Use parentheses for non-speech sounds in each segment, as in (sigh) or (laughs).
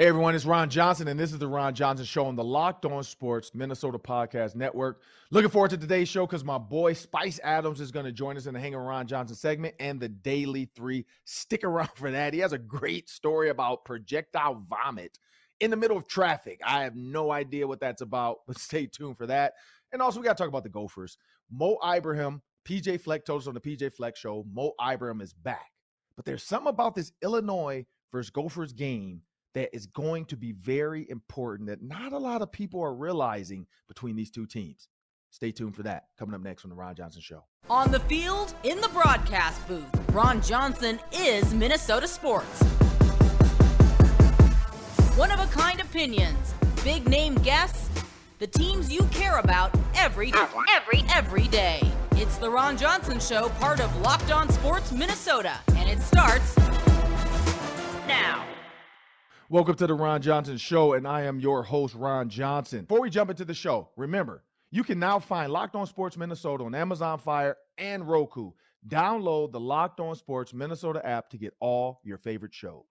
Hey everyone, it's Ron Johnson, and this is the Ron Johnson Show on the Locked On Sports Minnesota Podcast Network. Looking forward to today's show because my boy Spice Adams is going to join us in the Hang Ron Johnson segment and the Daily Three. Stick around (laughs) for that. He has a great story about projectile vomit in the middle of traffic. I have no idea what that's about, but (laughs) stay tuned for that. And also, we got to talk about the Gophers. Mo Ibrahim, PJ Fleck told us on the PJ Fleck Show, Mo Ibrahim is back. But there's something about this Illinois versus Gophers game that is going to be very important that not a lot of people are realizing between these two teams. Stay tuned for that. Coming up next on the Ron Johnson Show. On the field, in the broadcast booth, Ron Johnson is Minnesota sports. One of a kind opinions, big name guests, the teams you care about every every every day. It's the Ron Johnson Show, part of Locked On Sports Minnesota, and it starts now. Welcome to the Ron Johnson Show, and I am your host, Ron Johnson. Before we jump into the show, remember, you can now find Locked On Sports Minnesota on Amazon Fire and Roku. Download the Locked On Sports Minnesota app to get all your favorite shows.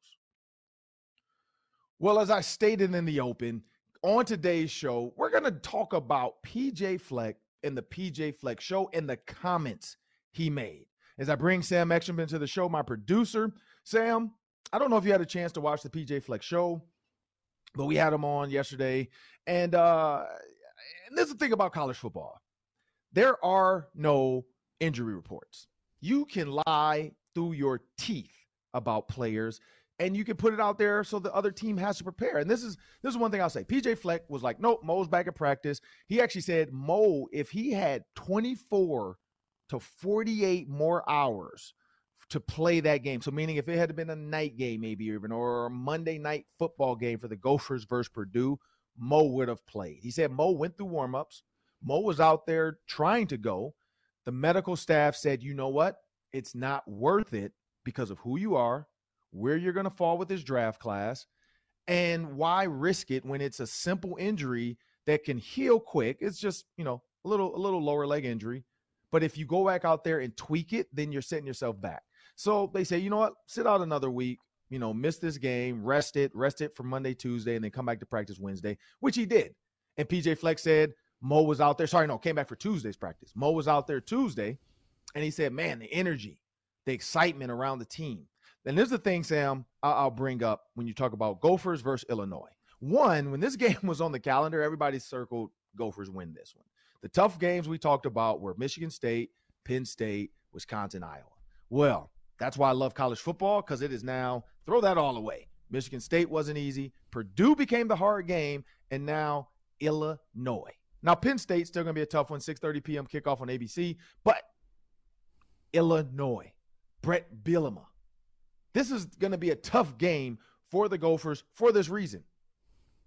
Well, as I stated in the open, on today's show, we're going to talk about PJ Fleck and the PJ Fleck show and the comments he made. As I bring Sam Exum into the show, my producer, Sam, I don't know if you had a chance to watch the PJ Fleck show, but we had him on yesterday. And uh and there's the thing about college football. There are no injury reports. You can lie through your teeth about players and you can put it out there so the other team has to prepare. And this is this is one thing I'll say. PJ Fleck was like, nope, Mo's back at practice. He actually said Mo, if he had 24 to 48 more hours to play that game. So meaning if it had been a night game, maybe even or a Monday night football game for the Gophers versus Purdue, Mo would have played. He said Mo went through warmups. Mo was out there trying to go. The medical staff said, you know what? It's not worth it because of who you are, where you're going to fall with this draft class, and why risk it when it's a simple injury that can heal quick. It's just, you know, a little a little lower leg injury. But if you go back out there and tweak it, then you're setting yourself back. So they say, you know what, sit out another week, you know, miss this game, rest it, rest it for Monday, Tuesday, and then come back to practice Wednesday, which he did. And PJ Flex said Mo was out there. Sorry, no, came back for Tuesday's practice. Mo was out there Tuesday, and he said, man, the energy, the excitement around the team. And there's the thing, Sam, I'll bring up when you talk about Gophers versus Illinois. One, when this (laughs) game was on the calendar, everybody circled Gophers win this one. The tough games we talked about were Michigan State, Penn State, Wisconsin, Iowa. Well, that's why I love college football because it is now throw that all away. Michigan State wasn't easy. Purdue became the hard game, and now Illinois. Now Penn State's still going to be a tough one. 6:30 p.m. kickoff on ABC, but Illinois, Bret Bielema. This is going to be a tough game for the Gophers for this reason.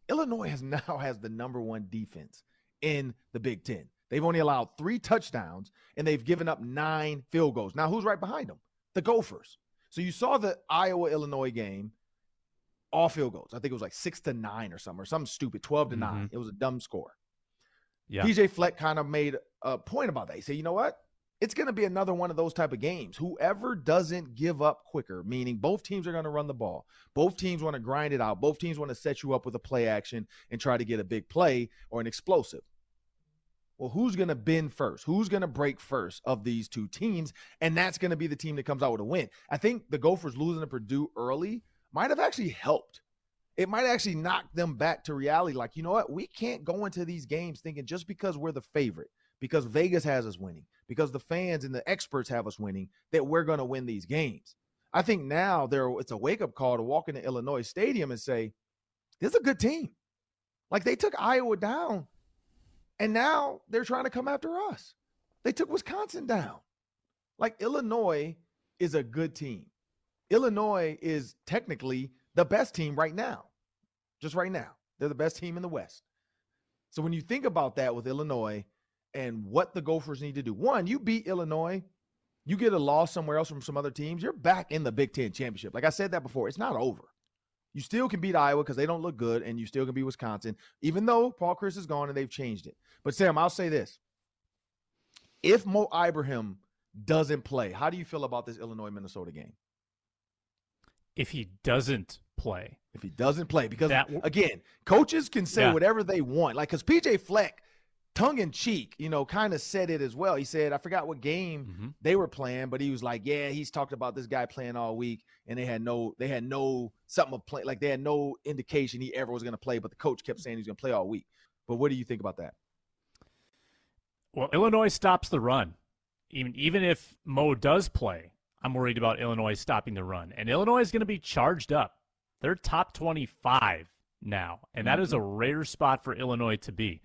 Illinois has (laughs) now has the number one defense in the Big Ten. They've only allowed three touchdowns and they've given up nine field goals. Now, who's right behind them? The Gophers. So you saw the Iowa Illinois game, all field goals. I think it was like six to nine or something, or something stupid, 12 to mm-hmm. nine. It was a dumb score. Yeah. PJ Fleck kind of made a point about that. He said, you know what? It's going to be another one of those type of games. Whoever doesn't give up quicker, meaning both teams are going to run the ball. Both teams want to grind it out. Both teams want to set you up with a play action and try to get a big play or an explosive well, who's going to bend first? Who's going to break first of these two teams? And that's going to be the team that comes out with a win. I think the Gophers losing to Purdue early might have actually helped. It might actually knock them back to reality. Like, you know what? We can't go into these games thinking just because we're the favorite, because Vegas has us winning, because the fans and the experts have us winning, that we're going to win these games. I think now there it's a wake up call to walk into Illinois Stadium and say, "This is a good team." Like they took Iowa down and now they're trying to come after us. They took Wisconsin down. Like Illinois is a good team. Illinois is technically the best team right now. Just right now. They're the best team in the West. So when you think about that with Illinois and what the Gophers need to do, one, you beat Illinois, you get a loss somewhere else from some other teams, you're back in the Big Ten championship. Like I said that before, it's not over. You still can beat Iowa because they don't look good, and you still can beat Wisconsin, even though Paul Chryst is gone and they've changed it. But Sam, I'll say this: if Mo Ibrahim doesn't play, how do you feel about this Illinois Minnesota game? If he doesn't play. If he doesn't play, because that, again, coaches can say yeah. whatever they want. Like, because PJ Fleck, tongue in cheek, you know, kind of said it as well. He said, I forgot what game mm-hmm. they were playing, but he was like, Yeah, he's talked about this guy playing all week, and they had no, they had no something of play, like they had no indication he ever was going to play, but the coach kept saying he's going to play all week. But what do you think about that? Well, Illinois stops the run. Even even if Mo does play, I'm worried about Illinois stopping the run. And Illinois is going to be charged up. They're top 25 now, and that is a mm-hmm. rare spot for Illinois to be.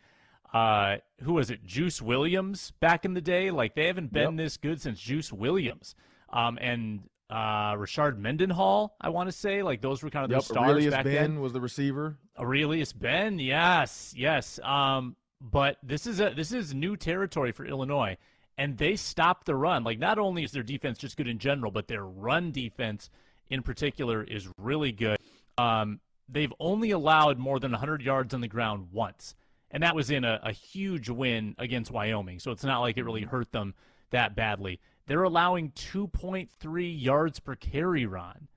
Uh, who was it? Juice Williams back in the day. Like they haven't been yep. this good since Juice Williams. Um, and uh, Rashard Mendenhall, I want to say, like those were kind of yep, the stars Arrelious back Benn then. was the receiver. Arrelious Benn, yes, yes. Um, but this is a this is new territory for Illinois, and they stopped the run. Like not only is their defense just good in general, but their run defense in particular is really good. Um, they've only allowed more than 100 yards on the ground once, and that was in a, a huge win against Wyoming. So it's not like it really hurt them that badly. They're allowing 2.3 yards per carry, Ron.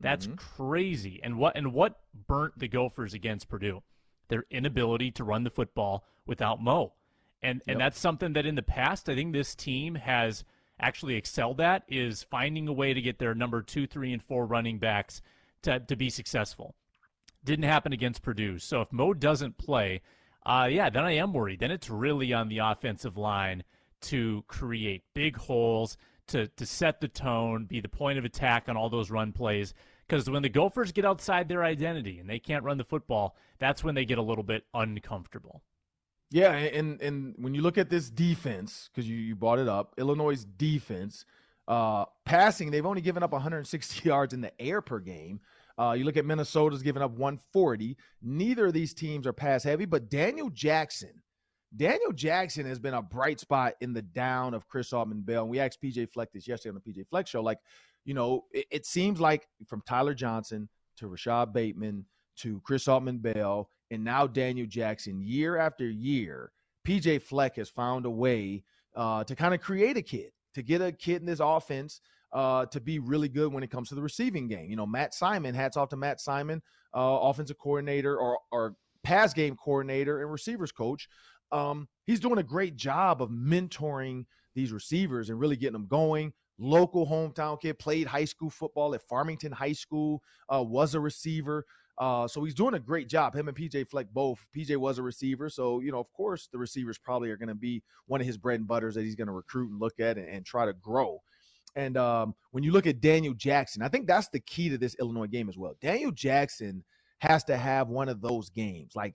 That's mm-hmm. crazy. And what and what burnt the Gophers against Purdue? Their inability to run the football without Mo. And and that's something that in the past I think this team has actually excelled at is finding a way to get their number two, three, and four running backs to, to be successful. Didn't happen against Purdue. So if Mo doesn't play, uh, yeah, then I am worried. Then it's really on the offensive line to create big holes, to to set the tone, be the point of attack on all those run plays. Because when the Gophers get outside their identity and they can't run the football, that's when they get a little bit uncomfortable. Yeah, and and when you look at this defense, because you, you brought it up, Illinois' defense, uh, passing, they've only given up 160 (laughs) yards in the air per game. Uh, you look at Minnesota's giving up 140. Neither of these teams are pass heavy, but Daniel Jackson, Daniel Jackson has been a bright spot in the down of Chris Autman-Bell. And we asked PJ Fleck this yesterday on the PJ Fleck show. Like, you know, it, it seems like from Tyler Johnson to Rashod Bateman to Chris Autman-Bell and now Daniel Jackson, year after year, PJ Fleck has found a way uh, to kind of create a kid, to get a kid in this offense uh, to be really good when it comes to the receiving game. You know, Matt Simon, hats off to Matt Simon, uh, offensive coordinator or, or pass game coordinator and receivers coach. Um, he's doing a great job of mentoring these receivers and really getting them going. Local hometown kid, played high school football at Farmington High School, uh, was a receiver. Uh, so he's doing a great job. Him and PJ Fleck both. PJ was a receiver, so you know, of course, the receivers probably are going to be one of his bread and butters that he's going to recruit and look at and, and try to grow. And um, when you look at Daniel Jackson, I think that's the key to this Illinois game as well. Daniel Jackson has to have one of those games. Like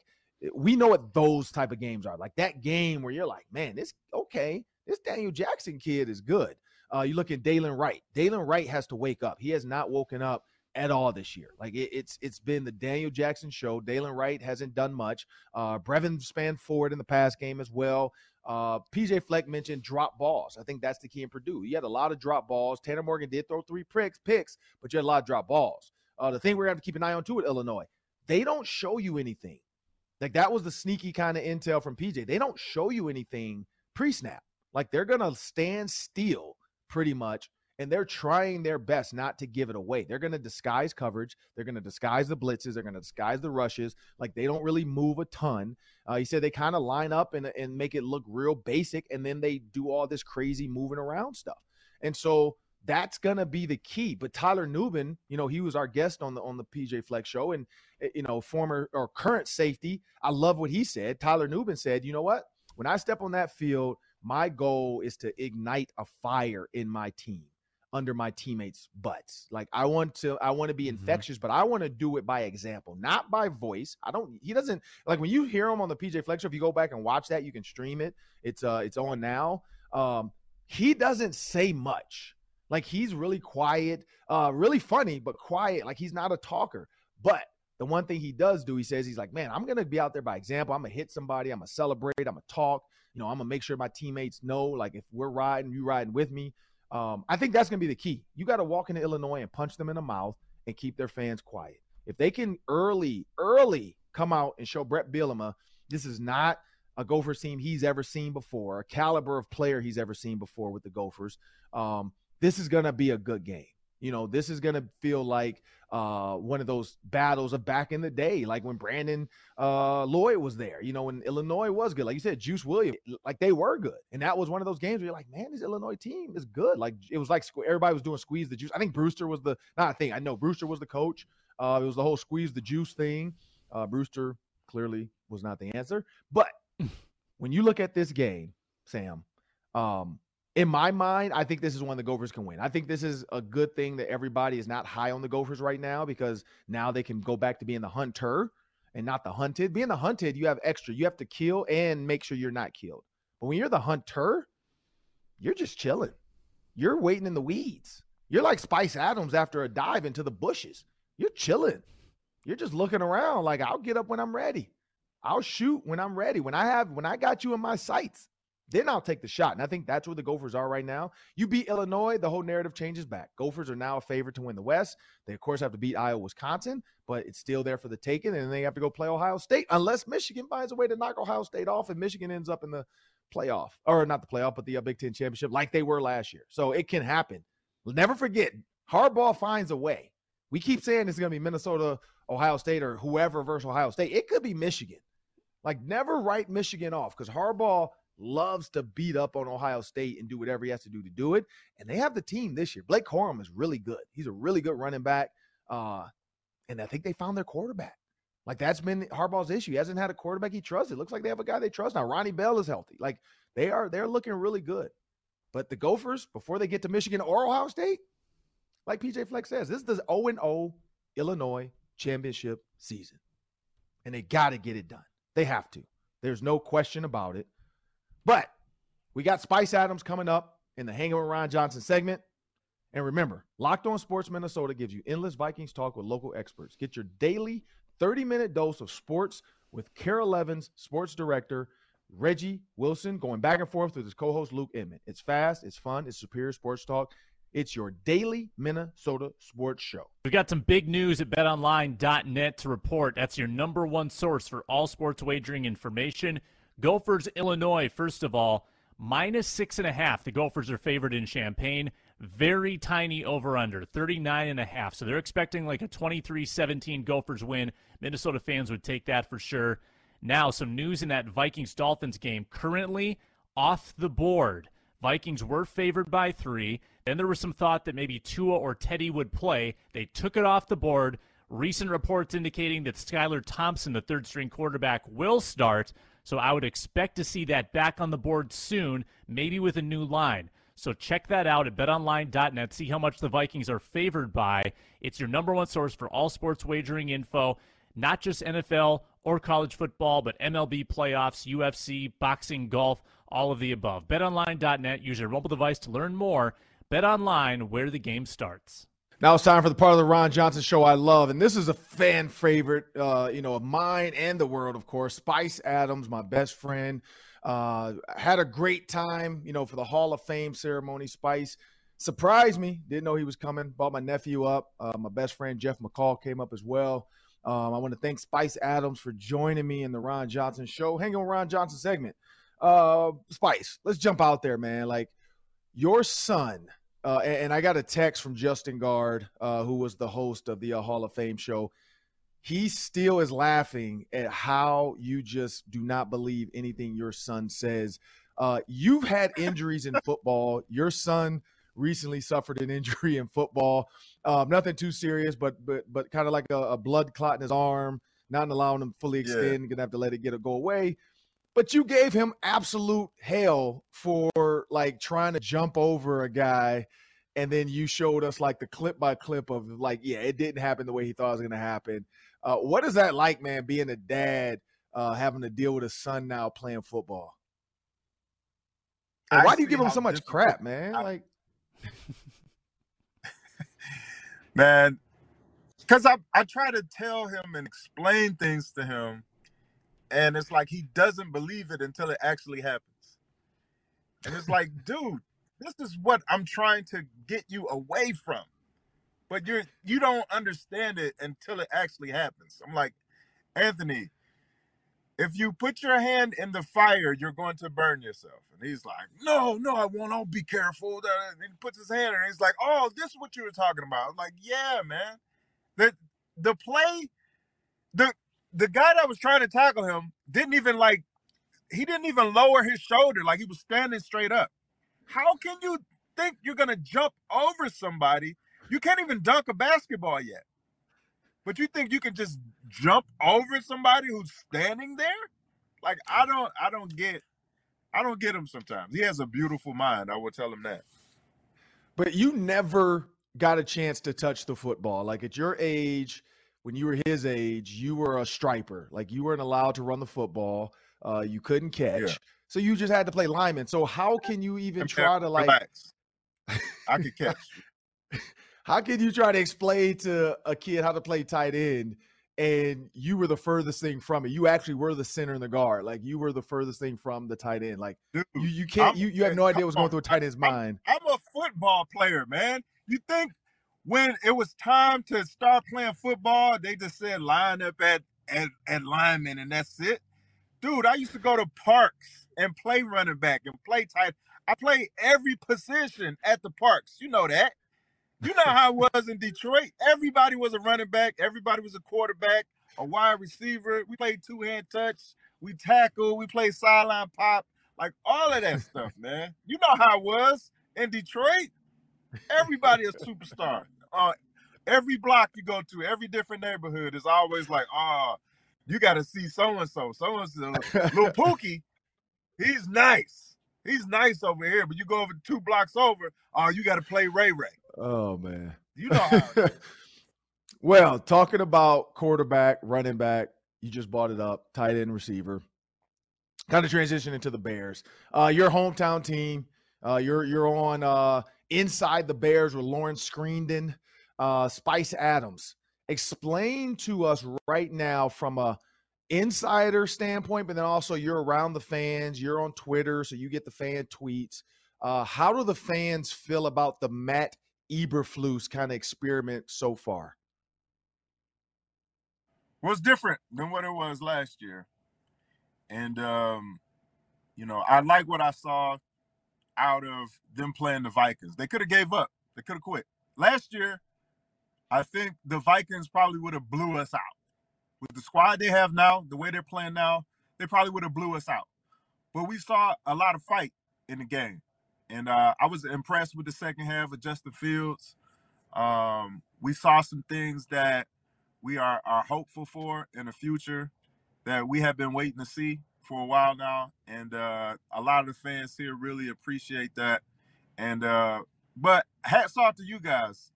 we know what those type of games are. Like that game where you're like, man, this okay, this Daniel Jackson kid is good. Uh, you look at Dylan Wright. Dylan Wright has to wake up. He has not woken up at all this year. Like it, it's it's been the Daniel Jackson show. Dylan Wright hasn't done much. Uh, Brevyn Spann-Ford in the past game as well. Uh, PJ Fleck mentioned drop balls. I think that's the key in Purdue. You had a lot of drop balls. Tanner Morgan did throw three picks, picks, but you had a lot of drop balls. Uh, the thing we're going to have to keep an eye on too with Illinois, they don't show you anything. Like that was the sneaky kind of intel from PJ. They don't show you anything pre-snap. Like they're going to stand still pretty much and they're trying their best not to give it away. They're going to disguise coverage. They're going to disguise the blitzes. They're going to disguise the rushes. Like they don't really move a ton. Uh, he said they kind of line up and, and make it look real basic, and then they do all this crazy moving around stuff. And so that's going to be the key. But Tyler Nubin, you know, he was our guest on the on the PJ Fleck's show, and eh, you know, former or current safety. I love what he said. Tyler Nubin said, you know what? When I step on that field, my goal is to ignite a fire in my team under my teammates' butts. Like I want to, I want to be mm-hmm. infectious, but I want to do it by example, not by voice. I don't. He doesn't like when you hear him on the PJ Fleck's show. If you go back and watch that, you can stream it. It's uh, it's on now. Um, he doesn't say much. Like he's really quiet, uh, really funny, but quiet. Like he's not a talker. But the one thing he does do, he says he's like, man, I'm gonna be out there by example. I'm gonna hit somebody. I'm gonna celebrate. I'm gonna talk. You know, I'm gonna make sure my teammates know, like if we're riding, you riding with me. Um, I think that's going to be the key. You got to walk into Illinois and punch them in the mouth and keep their fans quiet. If they can early, early come out and show Bret Bielema this is not a Gophers team he's ever seen before, a caliber of player he's ever seen before with the Gophers, um, this is going to be a good game. You know, this is going to feel like uh, one of those battles of back in the day, like when Brandon uh, Lloyd was there. You know, when Illinois was good, like you said, Juice Williams, like they were good, and that was one of those games where you're like, man, this Illinois team is good. Like it was like everybody was doing squeeze the juice. I think Brewster was the not I think I know Brewster was the coach. Uh, it was the whole squeeze the juice thing. Uh, Brewster clearly was not the answer, but (laughs) when you look at this game, Sam, um, in my mind, I think this is one the Gophers can win. I think this is a good thing that everybody is not high on the Gophers right now because now they can go back to being the hunter and not the hunted. Being the hunted, you have extra. You have to kill and make sure you're not killed. But when you're the hunter, you're just chilling. You're waiting in the weeds. You're like Spice Adams after a dive into the bushes. You're chilling. You're just looking around like I'll get up when I'm ready. I'll shoot when I'm ready. When I have when I got you in my sights, then I'll take the shot. And I think that's where the Gophers are right now. You beat Illinois, the whole narrative changes back. Gophers are now a favorite to win the West. They, of course, have to beat Iowa, Wisconsin, but it's still there for the taking. And then they have to go play Ohio State unless Michigan finds a way to knock Ohio State off and Michigan ends up in the playoff or not the playoff, but the uh, Big Ten championship like they were last year. So it can happen. Never forget, Harbaugh finds a way. We keep saying it's going to be Minnesota, Ohio State, or whoever versus Ohio State. It could be Michigan. Like, never write Michigan off because Harbaugh loves to beat up on Ohio State and do whatever he has to do to do it. And they have the team this year. Blake Corum is really good. He's a really good running back. Uh, and I think they found their quarterback. Like that's been Harbaugh's issue. He hasn't had a quarterback he trusts. It looks like they have a guy they trust now. Ronnie Bell is healthy. Like they are, they're looking really good. But the Gophers, before they get to Michigan or Ohio State, like PJ Flex says, this is the 0 0 Illinois championship season. And they got to get it done. They have to. There's no question about it. But we got Spice Adams coming up in the Hanging with Ron Johnson segment. And remember, Locked On Sports Minnesota gives you endless Vikings talk with local experts. Get your daily 30 minute dose of sports with Carol Evans, sports director, Reggie Wilson, going back and forth with his co host, Luke Inman. It's fast, it's fun, it's superior sports talk. It's your daily Minnesota sports show. We've got some big news at betonline.net to report. That's your number one source for all sports wagering information. Gophers, Illinois, first of all, minus six and a half. The Gophers are favored in Champaign. Very tiny over under, 39 and a half. So they're expecting like a 23 17 Gophers win. Minnesota fans would take that for sure. Now, some news in that Vikings Dolphins game. Currently off the board. Vikings were favored by three. Then there was some thought that maybe Tua or Teddy would play. They took it off the board. Recent reports indicating that Skylar Thompson, the third string quarterback, will start. So I would expect to see that back on the board soon, maybe with a new line. So check that out at betonline.net. See how much the Vikings are favored by. It's your number one source for all sports wagering info, not just NFL or college football, but MLB playoffs, UFC, boxing, golf, all of the above. BetOnline.net. Use your mobile device to learn more. BetOnline, where the game starts. Now it's time for the part of the Ron Johnson show I love, and this is a fan favorite, uh, you know, of mine and the world, of course. Spice Adams, my best friend, uh, had a great time, you know, for the Hall of Fame ceremony. Spice surprised me, didn't know he was coming. Brought my nephew up. Uh, my best friend Jeff McCall came up as well. Um, I want to thank Spice Adams for joining me in the Ron Johnson show. Hanging with Ron Johnson segment. Uh, Spice, let's jump out there, man. Like your son uh, and, and, I got a text from Justin Guard, uh, who was the host of the uh, Hall of Fame show. He still is laughing at how you just do not believe anything your son says. Uh, you've had (laughs) injuries in football. Your son recently suffered an injury in football. Um, nothing too serious, but but but kind of like a, a, blood clot in his arm, not allowing him fully extend. Yeah. Gonna have to let it get it go away but you gave him absolute hell for like trying to jump over a guy and then you showed us like the clip by clip of like yeah it didn't happen the way he thought it was going to happen. Uh, what is that like man being a dad uh, having to deal with a son now playing football? And why do you give him so much crap (laughs) man? Like (laughs) man because I, I try to tell him and explain things to him and it's like he doesn't believe it until it actually happens. And it's like, (laughs) dude, this is what I'm trying to get you away from. But you're you don't understand it until it actually happens. I'm like, Anthony, if you put your hand in the fire, you're going to burn yourself. And he's like, no, no, I won't. I'll be careful. And he puts his hand in and he's like, oh, this is what you were talking about. I'm like, yeah, man. The the play, the the guy that was trying to tackle him didn't even like he didn't even lower his shoulder, like he was standing straight up. How can you think you're gonna jump over somebody? You can't even dunk a basketball yet. But you think you can just jump over somebody who's standing there? Like I don't I don't get I don't get him sometimes. He has a beautiful mind. I will tell him that. But you never got a chance to touch the football. Like at your age, when you were his age, you were a striper. Like you weren't allowed to run the football. Uh, you couldn't catch. Yeah. So you just had to play lineman. So how can you even try to like relax. I could catch. (laughs) how can you try to explain to a kid how to play tight end and you were the furthest thing from it? You actually were the center and the guard. Like you were the furthest thing from the tight end. Like Dude, you, you can't you, you have no idea what's going through a tight end's mind. I'm, I'm a football player, man. You think when it was time to start playing football, they just said line up at at, at lineman and that's it. Dude, I used to go to parks and play running back and play tight. I played every position at the parks. You know that. You know how it was in Detroit. Everybody was a running back. Everybody was a quarterback, a wide receiver. We played two hand touch. We tackle. We played sideline pop. Like all of that stuff, man. You know how it was in Detroit. Everybody is superstar. Uh, every block you go to, every different neighborhood is always like, oh, you got to see so and so. So and so, little (laughs) Pookie, he's nice. He's nice over here, but you go over two blocks over, oh, you got to play Ray Ray. Oh man, you know how. (laughs) well, talking about quarterback, running back, you just brought it up, tight end, receiver. Kind of transition into the Bears. Uh, your hometown team. Uh, you're you're on uh, inside the Bears with Lawrence Screenden, uh, Spice Adams. Explain to us right now from a insider standpoint, but then also you're around the fans. You're on Twitter, so you get the fan tweets. Uh, how do the fans feel about the Matt Eberflus kind of experiment so far? It's different than what it was last year, and um, you know I like what I saw out of them playing the Vikings. They could have gave up. They could have quit. Last year, I think the Vikings probably would have blew us out. With the squad they have now, the way they're playing now, they probably would have blew us out. But we saw a lot of fight in the game. And uh, I was impressed with the second half of Justin Fields. Um, we saw some things that we are, are hopeful for in the future that we have been waiting to see for a while now, and uh, a lot of the fans here really appreciate that. And uh, but hats off to you guys.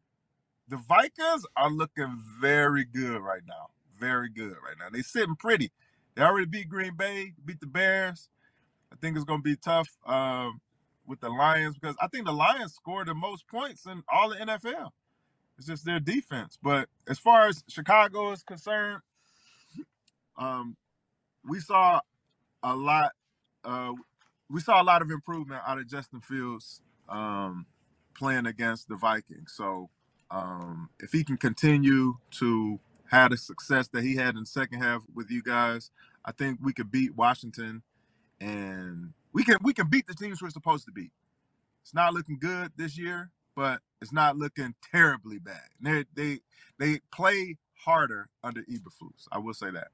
The Vikings are looking very good right now. Very good right now. They're sitting pretty. They already beat Green Bay, beat the Bears. I think it's going to be tough um, with the Lions because I think the Lions scored the most points in all the NFL. It's just their defense. But as far as Chicago is concerned, um, we saw a lot. Uh, we saw a lot of improvement out of Justin Fields um, playing against the Vikings. So um, if he can continue to have the success that he had in the second half with you guys, I think we could beat Washington, and we can we can beat the teams we're supposed to beat. It's not looking good this year, but it's not looking terribly bad. They they they play harder under Eberflus. I will say that.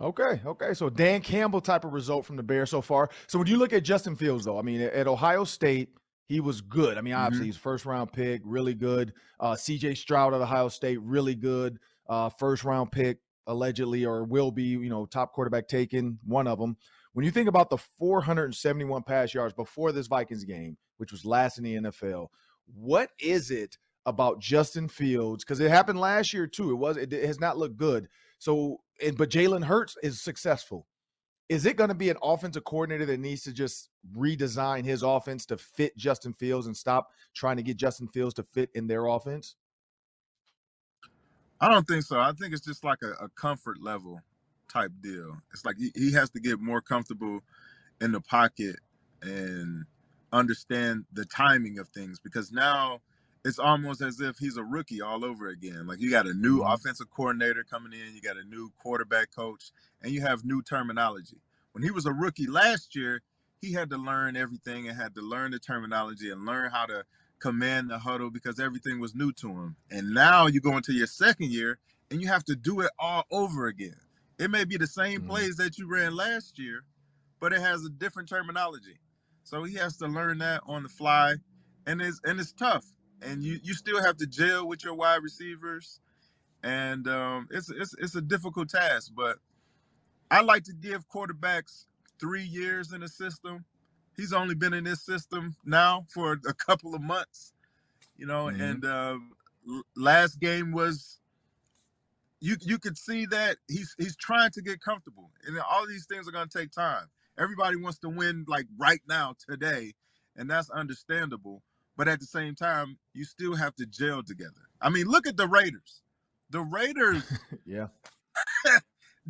Okay, okay. So Dan Campbell type of result from the Bears so far. So when you look at Justin Fields, though, I mean, at Ohio State, he was good. I mean, obviously, mm-hmm. he's first round pick, really good. Uh, C.J. Stroud at Ohio State, really good. Uh, first round pick, allegedly, or will be, you know, top quarterback taken, one of them. When you think about the 471 pass yards before this Vikings game, which was last in the NFL, what is it about Justin Fields? Because it happened last year too. It was it, it has not looked good. So, and, but Jalen Hurts is successful. Is it going to be an offensive coordinator that needs to just redesign his offense to fit Justin Fields and stop trying to get Justin Fields to fit in their offense? I don't think so. I think it's just like a, a comfort level type deal. It's like he, he has to get more comfortable in the pocket and understand the timing of things because now it's almost as if he's a rookie all over again. Like you got a new Mhm. offensive coordinator coming in, you got a new quarterback coach, and you have new terminology. When he was a rookie last year, he had to learn everything and had to learn the terminology and learn how to command the huddle because everything was new to him. And now you go into your second year and you have to do it all over again. It may be the same Mhm. plays that you ran last year, but it has a different terminology. So he has to learn that on the fly, and it's and it's tough. And you you still have to gel with your wide receivers, and um, it's it's it's a difficult task. But I like to give quarterbacks three years in the system. He's only been in this system now for a couple of months, you know. Mhm. And uh, last game was you you could see that he's he's trying to get comfortable, and all these things are going to take time. Everybody wants to win like right now today, and that's understandable. But at the same time, you still have to gel together. I mean, look at the Raiders. The Raiders, (laughs) Yeah. (laughs)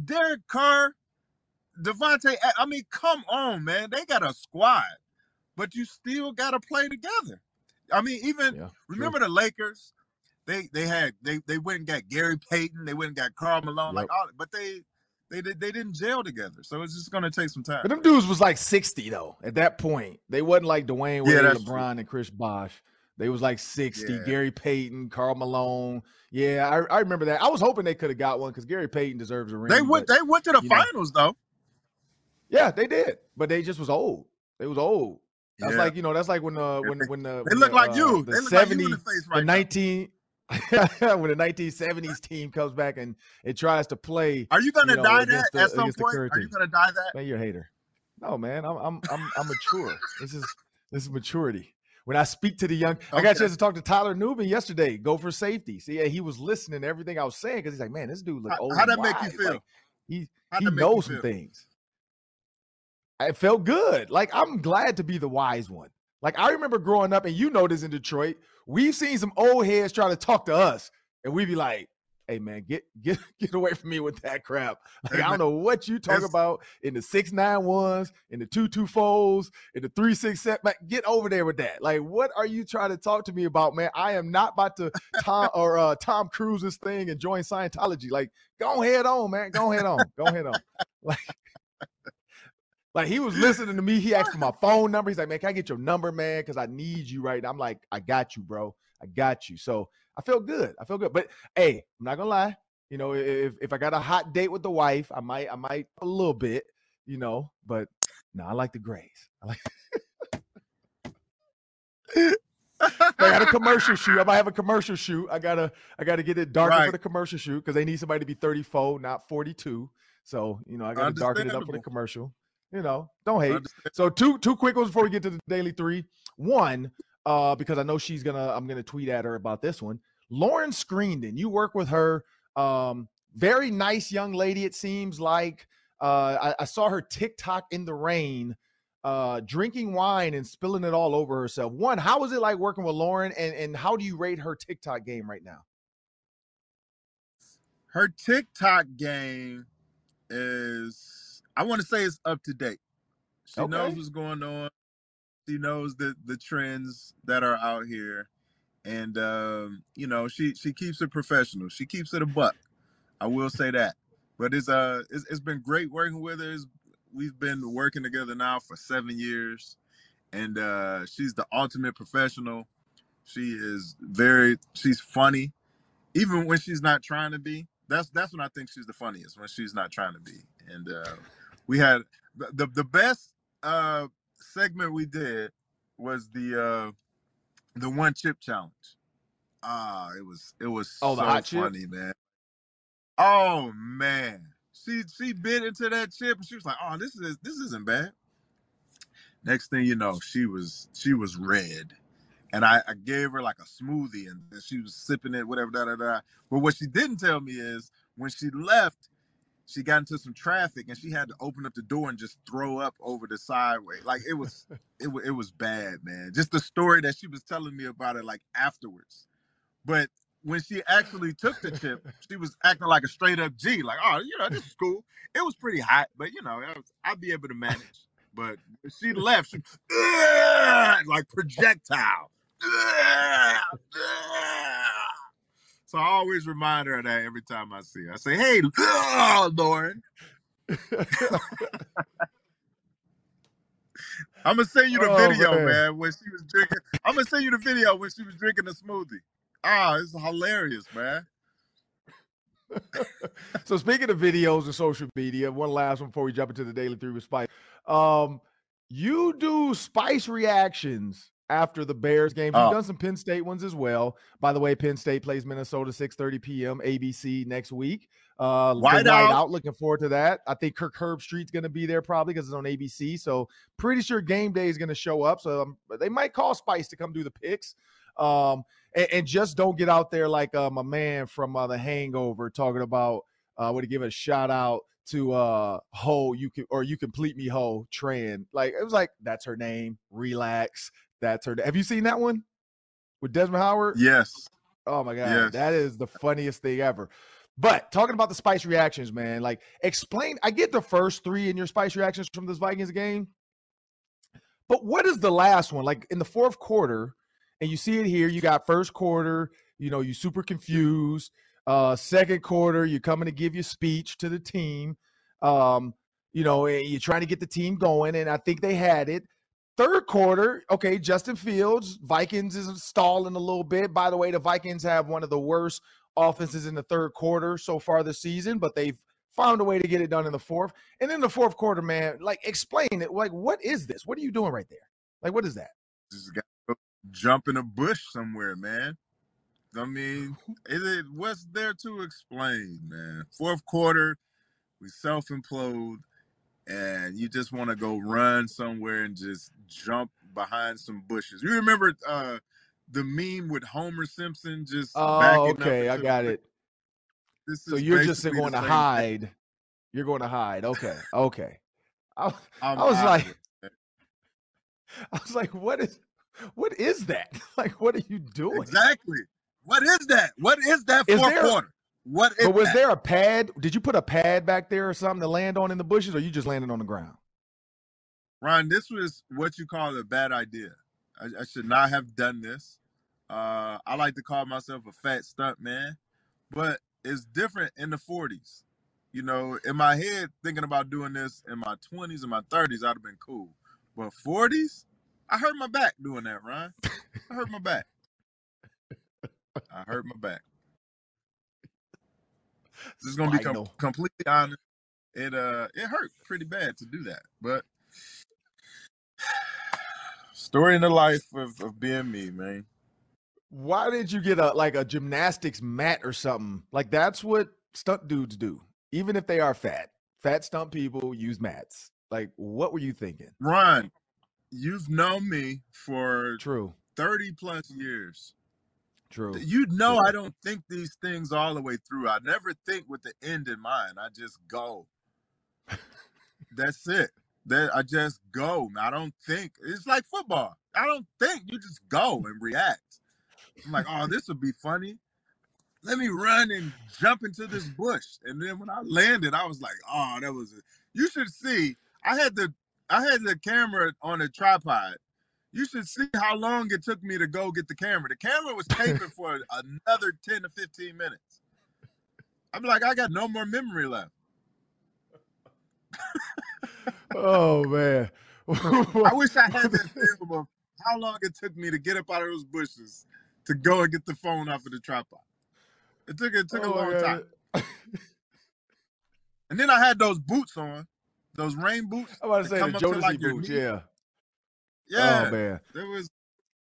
Derek Carr, Davante. I mean, come on, man. They got a squad, but you still got to play together. I mean, even Yeah. remember the Lakers. They they had they they went and got Gary Payton. They went and got Karl Malone. Like all, but they they did they didn't gel together. So it's just gonna take some time. But them dudes was like 60 though at that point. They wasn't like Dwyane Yeah, Wade, true. LeBron, and Chris Bosh. They was like 60. Yeah. Gary Payton, Karl Malone. Yeah, I, I remember that. I was hoping they could have got one because Gary Payton deserves a ring. They went but- they went to the you know. finals though. yeah, they did. But they just was old. They was old. That's Yeah. like, you know, that's like when uh when when the they when look the, like uh, you. The They look like you 70 in the face the right now. 19 (laughs) when the 1970s team comes back and it tries to play Are you gonna you know, die that the- at some point? Are you gonna die that? Man, you're a hater. No, man, I'm I'm I'm I'm mature. this is this is maturity. When I speak to the young, I got a chance to talk to Tyler Nubin yesterday. Gopher safety. See, yeah, he was listening to everything I was saying because he's like, man, this dude look How- old. how'd and that make you feel? Like, he How'd he that make you knows some things. It felt good. Like I'm glad to be the wise one. Like I remember growing up, and you know this in Detroit. We've seen some old heads try to talk to us, and we be like, "Hey man, get get (laughs) get away from me with that crap." Like I don't know what you talk about in the six nine ones, in the two two fours, in the three six seven. Man, get over there with that. Like, what are you trying to talk to me about, man? I am not about to Tom or uh, Tom Cruise's thing and join Scientology. Like, go ahead on, man. Go ahead on. Go ahead on. (laughs) Like. Like he was listening to me. He asked for my phone number. He's like, "Man, can I get your number, man? Because I need you right now." I'm like, "I got you, bro. I got you." So I feel good. I feel good. But hey, I'm not gonna lie. You know, if if I got a hot date with the wife, I might I might a little bit. You know, but no, I like the grays. I like. (laughs) I got a commercial shoot. I might have a commercial shoot. I gotta I gotta get it darker for the commercial shoot because they need somebody to be 34, not 42. So you know, I gotta darken it up for the commercial. You know, don't hate. So two two quick ones before we get to the daily three. One, uh, because I know she's gonna I'm gonna tweet at her about this one. Lauren Screendon, you work with her. Um, very nice young lady, it seems like. Uh, I, I saw her TikTok in the rain, uh, drinking wine and spilling it all over herself. One, how was it like working with Lauren, and and how do you rate her TikTok game right now? Her TikTok game is I want to say it's up to date. She knows what's going on. She knows the the trends that are out here. And um, you know, she she keeps it professional. She keeps it a buck. I will say that. But it's uh it's, it's been great working with her. It's, we've been working together now for seven years. And uh she's the ultimate professional. She is very she's funny. Even when she's not trying to be. That's that's when I think she's the funniest, when she's not trying to be. And uh we had the the, the best uh segment we did was the uh the one chip challenge. Ah, it was it was Oh, so hot chip? funny, man. Oh man. She she bit into that chip and she was like, "Oh, this is this isn't bad." Next thing you know, she was she was red, and I, I gave her like a smoothie, and she was sipping it, whatever, da da da. But what she didn't tell me is when she left, she got into some traffic, and she had to open up the door and just throw up over the sideway. Like it was (laughs) it was, it was bad, man. Just the story that she was telling me about it, like afterwards. But when she actually took the chip, (laughs) she was acting like a straight up G. Like, oh, you know, this is cool. It was pretty hot, but you know, was, I'd be able to manage. But she left, she like projectile. So I always remind her of that every time I see her. I say, "Hey, Lauren." (laughs) I'm gonna send you the Oh, video, man. man. when she was drinking. I'm gonna send you the video when she was drinking the smoothie. Ah, it's hilarious, man. (laughs) so speaking of videos and social media, one last one before we jump into the daily three with Spice. Um, you do Spice reactions after the Bears game. You've Oh. done some Penn State ones as well. By the way, Penn State plays Minnesota 6:30 p.m. ABC next week. Uh, White Out. out. Looking forward to that. I think Kirk Herbstreit's going to be there probably because it's on ABC. So pretty sure game day is going to show up. So um, they might call Spice to come do the picks. Um, and, and just don't get out there like uh, my man from uh, The Hangover talking about. Uh, would give a shout out to uh Ho, you can or you complete me Ho Tran. Like it was like that's her name. Relax. That's her. Have you seen that one with Desmond Howard? Yes. Oh my god, Yes. that is the funniest thing ever. But talking about the spice reactions, man, like explain. I get the first three in your spice reactions from this Vikings game, but what is the last one? Like in the fourth quarter, and you see it here. You got first quarter. You know, you super confused. Uh, second quarter, you're coming to give your speech to the team. Um, you know, you're trying to get the team going, and I think they had it. Third quarter, okay, Justin Fields, Vikings is stalling a little bit. By the way, the Vikings have one of the worst offenses in the third quarter so far this season, but they've found a way to get it done in the fourth. And in the fourth quarter, man, like explain it. Like, what is this? What are you doing right there? Like, what is that? Just got to jump in a bush somewhere, man. I mean, (laughs) is it what's there to explain, man? Fourth quarter, we self implode, and you just want to go run somewhere and just jump behind some bushes. You remember uh the meme with Homer Simpson just Oh, okay, I got it. This So you're just going to same thing. hide. You're going to hide. Okay, okay. I, I'm was like, it. (laughs) I was like, what is, what is that? (laughs) Like, what are you doing? exactly. What is that? What is that Is fourth there- quarter? What But was that? there a pad? Did you put a pad back there or something to land on in the bushes, or you just landed on the ground? Ron, this was what you call a bad idea. I, I should not have done this. Uh, I like to call myself a fat stunt man, but it's different in the 40s. You know, in my head, thinking about doing this in my 20s and my 30s, I'd have been cool. But 40s, I hurt my back doing that, Ron. I hurt my back. I hurt my back. This is gonna be com- completely honest. It uh, it hurt pretty bad to do that, but (sighs) story in the life of, of being me, man. Why did you get a like a gymnastics mat or something? Like that's what stunt dudes do, even if they are fat. Fat stunt people use mats. Like, what were you thinking? Ron, you've known me for True, 30 plus years. True. You know True. I don't think these things all the way through. I never think with the end in mind. I just go. That's it. That I just go. I don't think. It's like football. I don't think. You just go and react. I'm like, oh, this would be funny. Let me run and jump into this bush. And then when I landed, I was like, oh, that was. You should see. I had the I had the camera on a tripod. You should see how long it took me to go get the camera. The camera was taping (laughs) for another 10 to 15 minutes. I'm like, I got no more memory left. Oh man. (laughs) I wish I had that (laughs) film of how long it took me to get up out of those bushes to go and get the phone off of the tripod. It took it took Oh, a long time. And then I had those boots on, those rain boots. I'm about to say the Jodeci like, boots. Yeah. Oh, yeah, Oh man. it was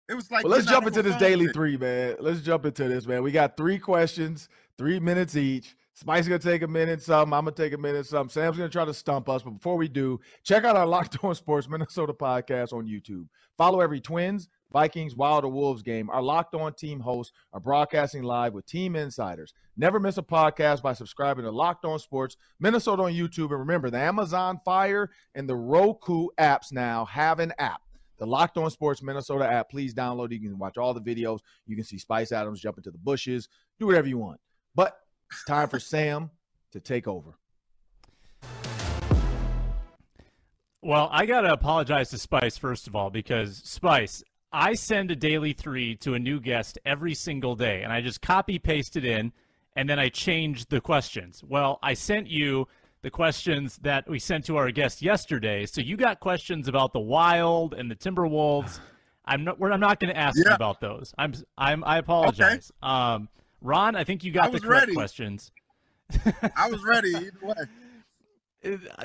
it was like well, let's jump into this daily pit. three, man. Let's jump into this, man. We got three questions, three minutes each. Spice gonna take a minute, some. I'm gonna take a minute, some. Sam's gonna try to stump us, but before we do, check out our Locked On Sports Minnesota podcast on YouTube. Follow every Twins, Vikings, Wild or Wolves game. Our Locked On team hosts are broadcasting live with team insiders. Never miss a podcast by subscribing to Locked On Sports Minnesota on YouTube. And remember, the Amazon Fire and the Roku apps now have an app the Locked On Sports Minnesota app. Please download. You can watch all the videos. You can see Spice Adams jump into the bushes, do whatever you want. But it's time for (laughs) Sam to take over. Well, I got to apologize to Spice, first of all, because Spice, I send a daily three to a new guest every single day, and I just copy paste it in, and then I change the questions. Well, I sent you the questions that we sent to our guest yesterday. So you got questions about the Wild and the Timberwolves. I'm not. I'm not going to ask Yeah. you about those. I'm. I'm. I apologize. Um, Ron, I think you got the correct ready. questions. I was ready either way. (laughs)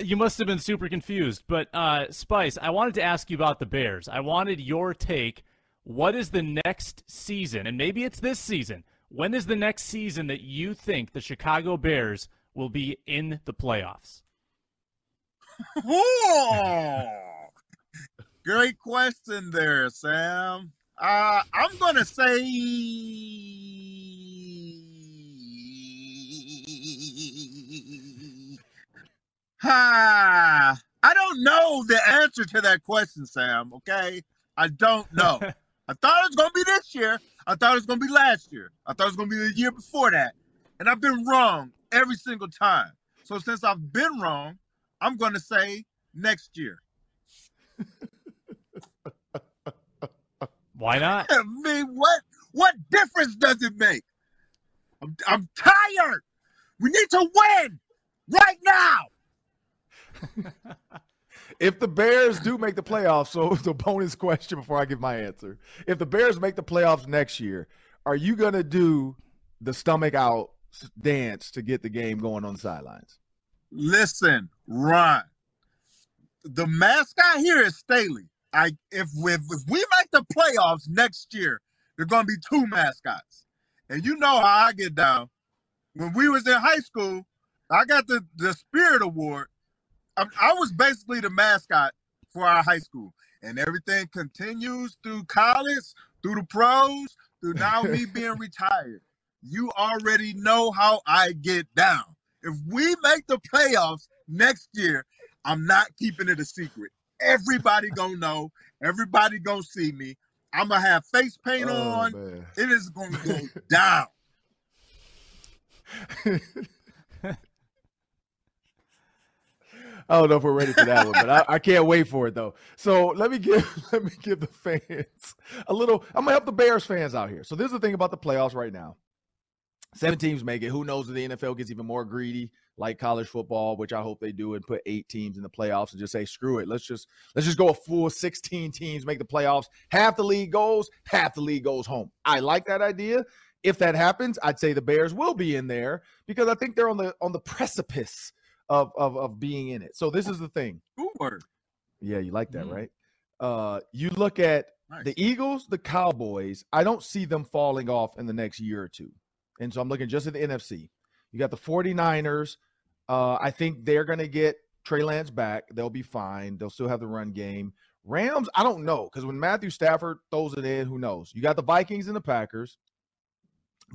You must have been super confused. But uh, Spice, I wanted to ask you about the Bears. I wanted your take. What is the next season, and maybe it's this season? When is the next season that you think the Chicago Bears will be in the playoffs? (laughs) Great question there, Sam. Uh, I'm gonna say (laughs) ha. I don't know the answer to that question, Sam. Okay, I don't know. (laughs) I thought it was gonna be this year. I thought it was gonna be last year. I thought it was gonna be the year before that, and I've been wrong every single time. So since I've been wrong, I'm gonna say next year. Why not? (laughs) I mean, what what difference does it make? I'm, I'm tired. We need to win right now. (laughs) If the Bears do make the playoffs, so (laughs) the bonus question before I give my answer. If the Bears make the playoffs next year, are you going to do the stomach out s- dance to get the game going on the sidelines? Listen, Ron. The mascot here is Staley. I if if, if we make the playoffs next year, there're gonna be two mascots. And you know how I get down. When we was in high school, I got the the Spirit Award. I, I was basically the mascot for our high school, and everything continues through college, through the pros, through now me (laughs) being retired. You already know how I get down. If we make the playoffs next year, I'm not keeping it a secret. Everybody gonna know. Everybody gonna see me. I'm gonna have face paint Oh, on. man. It is gonna go (laughs) down. I don't know if we're ready for that one, but I, I can't wait for it though. So let me give (laughs) let me give the fans a little. I'm gonna help the Bears fans out here. So this is the thing about the playoffs right now. Seven teams make it. Who knows if the NFL gets even more greedy, like college football, which I hope they do, and put eight teams in the playoffs and just say, screw it. Let's just let's just go a full 16 teams, make the playoffs. Half the league goes, half the league goes home. I like that idea. If that happens, I'd say the Bears will be in there because I think they're on the on the precipice of of, of being in it. So this is the thing. Word. Yeah, you like that, Mhm. right? Uh, you look at Nice. the Eagles, the Cowboys. I don't see them falling off in the next year or two. And so I'm looking just at the NFC. You got the 49ers. Uh, I think they're going to get Trey Lance back. They'll be fine. They'll still have the run game. Rams, I don't know because when Matthew Stafford throws it in, who knows? You got the Vikings and the Packers.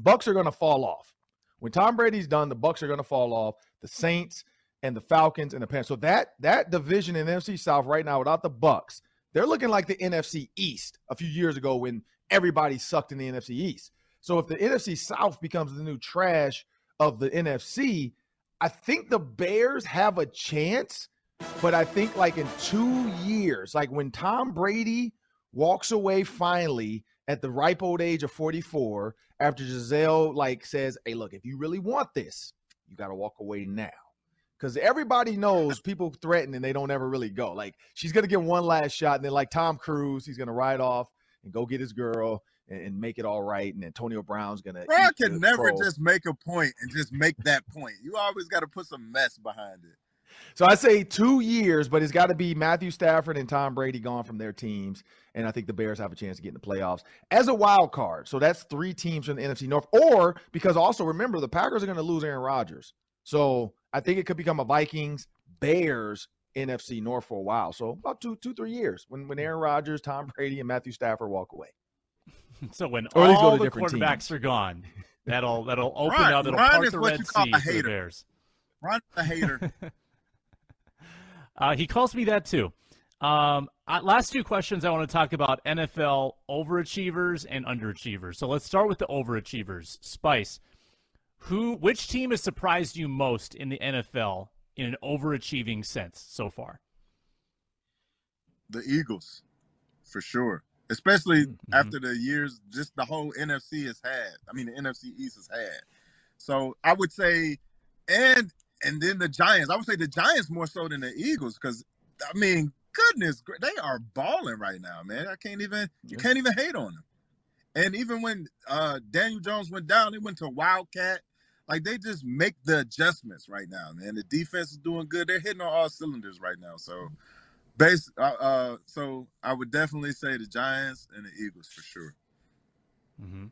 Bucs are going to fall off. When Tom Brady's done, the Bucs are going to fall off. The Saints and the Falcons and the Panthers. So that that division in NFC South right now, without the Bucs, they're looking like the NFC East a few years ago when everybody sucked in the NFC East. So if the NFC South becomes the new trash of the NFC, I think the Bears have a chance, but I think like in two years, like when Tom Brady walks away finally at the ripe old age of 44, after Gisele like says, Hey, look, if you really want this, you got to walk away now. Because everybody knows (laughs) people threaten and they don't ever really go. Like she's gonna get one last shot, and then like Tom Cruise, he's gonna ride off and go get his girl and, and make it all right. And Antonio Brown's gonna. Bro eat can never just make a point and just make that point. You always got to put some mess behind it. So I say two years, but it's got to be Matthew Stafford and Tom Brady gone from their teams, and I think the Bears have a chance to get in the playoffs as a wild card. So that's three teams from the NFC North, or because also remember the Packers are going to lose Aaron Rodgers, so I think it could become a Vikings Bears NFC North for a while. So about two two three years when when Aaron Rodgers, Tom Brady, and Matthew Stafford walk away. (laughs) So when Or at go all to the quarterbacks teams. are gone, that'll that'll (laughs) open Ron- up. That'll Ron part is the what Red you call Sea a for the. Bears. Ron the hater. (laughs) Uh, he calls me that too. Um, uh, last two questions I want to talk about NFL overachievers and underachievers. So let's start with the overachievers. Spice, who, which team has surprised you most in the NFL in an overachieving sense so far? the Eagles, for sure. Especially Mhm. after the years just the whole NFC has had. I mean, the NFC East has had. So I would say, and and then the Giants. I would say the Giants more so than the Eagles because I mean, goodness, they are balling right now, man. I can't even you Yeah. can't even hate on them. And even when uh Daniel Jones went down, they went to Wildcat. Like they just make the adjustments right now, man. The defense is doing good. They're hitting on all cylinders right now. So, base. Uh, uh so I would definitely say the Giants and the Eagles for sure. Mhm.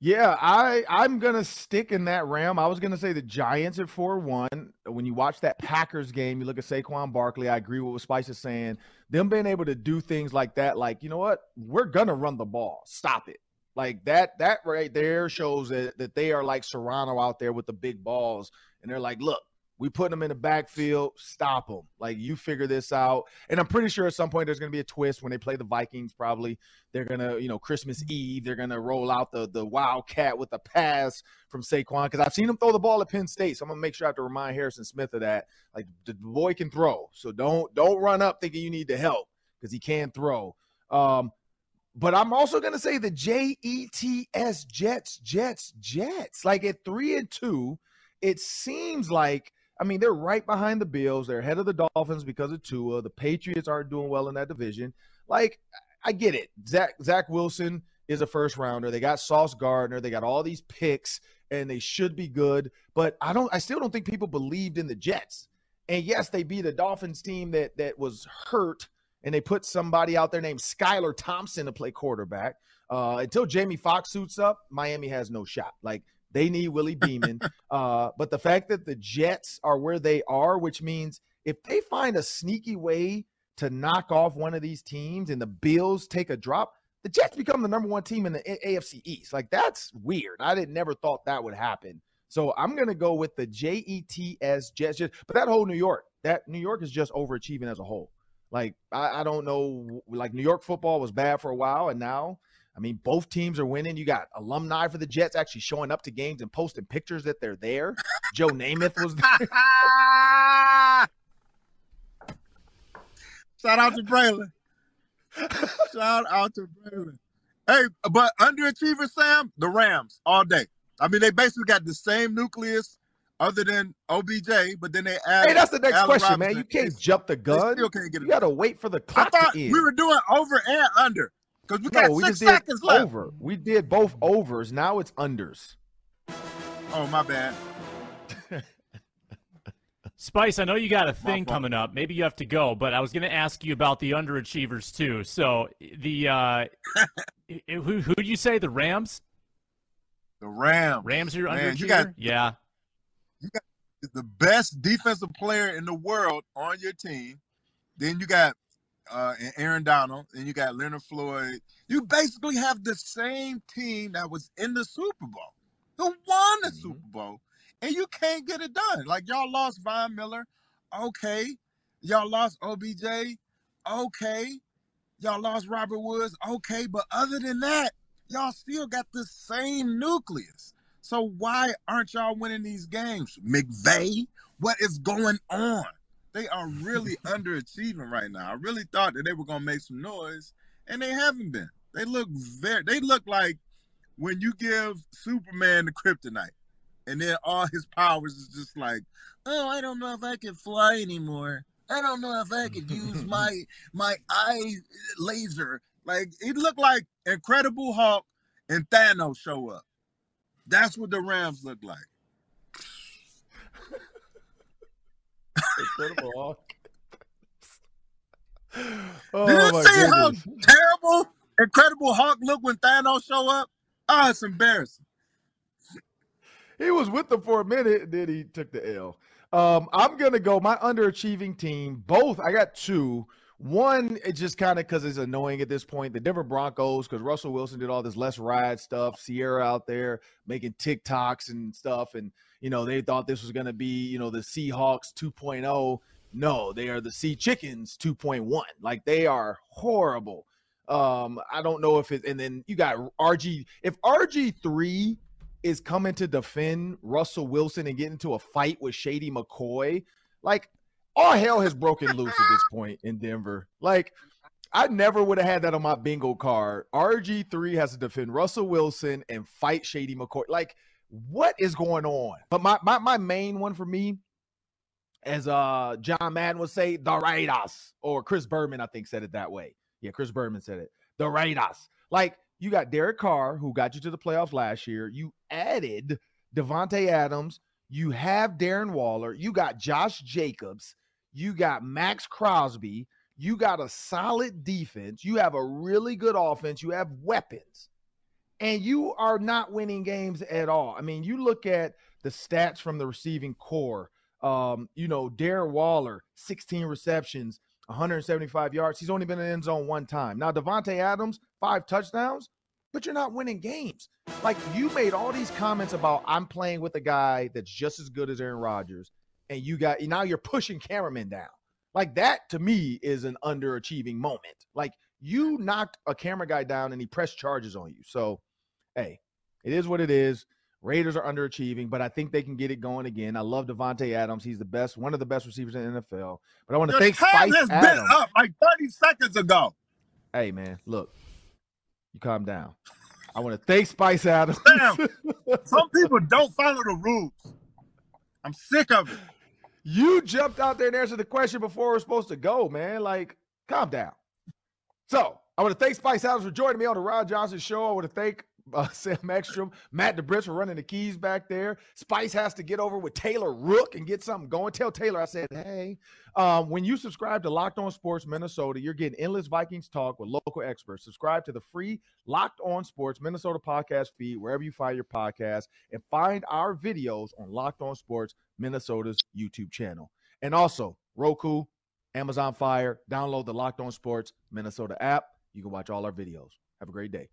Yeah, I I'm gonna stick in that realm. I was gonna say the Giants at four one. When you watch that Packers game, you look at Saquon Barkley. I agree with what Spice is saying. Them being able to do things like that, like you know what, we're gonna run the ball. Stop it. Like that. That right there shows that that they are like Serrano out there with the big balls, and they're like, look, we put them in the backfield. Stop them. Like you figure this out. And I'm pretty sure at some point there's gonna be a twist when they play the Vikings. Probably they're gonna, you know, Christmas Eve, they're gonna roll out the the wildcat with the pass from Saquon because I've seen him throw the ball at Penn State. So I'm gonna make sure I have to remind Harrison Smith of that. Like the boy can throw, so don't don't run up thinking you need to help because he can throw. Um, but I'm also gonna say the J E T S Jets, Jets, Jets. Like at three and two, it seems like I mean they're right behind the Bills. They're ahead of the Dolphins because of Tua. The Patriots aren't doing well in that division. Like I get it. Zach Zach Wilson is a first rounder. They got Sauce Gardner. They got all these picks, and they should be good. But I don't. I still don't think people believed in the Jets. And yes, they beat a Dolphins team that that was hurt, and they put somebody out there named Skylar Thompson to play quarterback. Uh, until Jamie Foxx suits up, Miami has no shot. Like they need Willie Beamen. uh, but the fact that the Jets are where they are, which means if they find a sneaky way to knock off one of these teams and the Bills take a drop, the Jets become the number one team in the AFC East. Like that's weird. I did never thought that would happen. So I'm gonna go with the J E T S Jets. But that whole New York, that New York is just overachieving as a whole. Like I, I don't know, like New York football was bad for a while, and now, I mean, both teams are winning. You got alumni for the Jets actually showing up to games and posting pictures that they're there. Joe Namath was there. (laughs) Shout out to Braylon. Shout out to Braylon. Hey, but underachiever Sam, the Rams all day. I mean, they basically got the same nucleus other than OBJ, but then they add. Hey, that's the next Allen question, man. You can't jump the They gun. still can't get You got to wait for the I clock thought to end. we were doing over and under because we got no, we six just did seconds left. over. We did both overs. Now it's unders. Oh, my bad. (laughs) Spice, I know you got a thing coming up. Maybe you have to go, but I was going to ask you about the underachievers too. So the uh, (laughs) who who do you say the Rams? The Rams. Rams are your Man, underachiever. you got yeah. the best defensive player in the world on your team. Then you got uh, and Aaron Donald, and you got Leonard Floyd. You basically have the same team that was in the Super Bowl, who won the Mhm. Super Bowl, and you can't get it done. Like y'all lost Von Miller, okay. Y'all lost OBJ, okay. Y'all lost Robert Woods, okay. But other than that, y'all still got the same nucleus. So why aren't y'all winning these games? McVay, what is going on? They are really (laughs) underachieving right now. I really thought that they were gonna make some noise, and they haven't been. They look very they look like when you give Superman the kryptonite, and then all his powers is just like, oh, I don't know if I can fly anymore. I don't know if I could use (laughs) my my eye laser. Like it looked like Incredible Hulk and Thanos show up. That's what the Rams look like. Incredible Hulk. Did oh you my see how terrible Incredible Hulk looked when Thanos show up? Oh, it's embarrassing. He was with them for a minute, and then he took the L. Um, I'm gonna go my underachieving team. Both I got two. One, it's just kind of because it's annoying at this point. The Denver Broncos, because Russell Wilson did all this less ride stuff. Ciara out there making TikToks and stuff, and you know they thought this was gonna be you know the Seahawks 2.0. No, they are the Sea Chickens 2.1. Like they are horrible. Um, I don't know if it. And then you got RG. If RG three is coming to defend Russell Wilson and get into a fight with Shady McCoy, like all hell has broken loose at this point in Denver. Like I never would have had that on my bingo card. RG3 has to defend Russell Wilson and fight Shady McCoy. Like, what is going on? But my my, my main one for me, as uh John Madden would say, the Raiders, or Chris Berman, I think, said it that way. Yeah, Chris Berman said it. The Raiders. Like, you got Derek Carr, who got you to the playoffs last year. You added Davante Adams. You have Darren Waller. You got Josh Jacobs. You got Maxx Crosby. You got a solid defense. You have a really good offense. You have weapons. And you are not winning games at all. I mean, you look at the stats from the receiving corps. Um, you know, Darren Waller, 16 receptions, 175 yards. He's only been in the end zone one time. Now, Davante Adams, five touchdowns, but you're not winning games. Like you made all these comments about I'm playing with a guy that's just as good as Aaron Rodgers, and you got now you're pushing cameramen down. Like that to me is an underachieving moment. Like you knocked a camera guy down and he pressed charges on you. So, hey, it is what it is. Raiders are underachieving, but I think they can get it going again. I love Davante Adams. He's the best, one of the best receivers in the NFL. But I want to thank Spice been Adams. up like 30 seconds ago. Hey man, look, you calm down. I want to thank Spice Adams. Damn. Some people don't follow the rules. I'm sick of it. You jumped out there and answered the question before we are supposed to go, man. Like, calm down. So I want to thank Spice Adams for joining me on the Ron Johnson Show. I want to thank uh, (laughs) Sam Ekstrom, Matt DeBris for running the keys back there. Spice has to get over with Taylor Rook and get something going. Tell Taylor I said, hey, um, when you subscribe to Locked On Sports Minnesota, you're getting endless Vikings talk with local experts. Subscribe to the free Locked On Sports Minnesota podcast feed wherever you find your podcast and find our videos on Locked On Sports Minnesota's YouTube channel. And also, Roku, Amazon Fire, download the Locked On Sports Minnesota app. You can watch all our videos. Have a great day.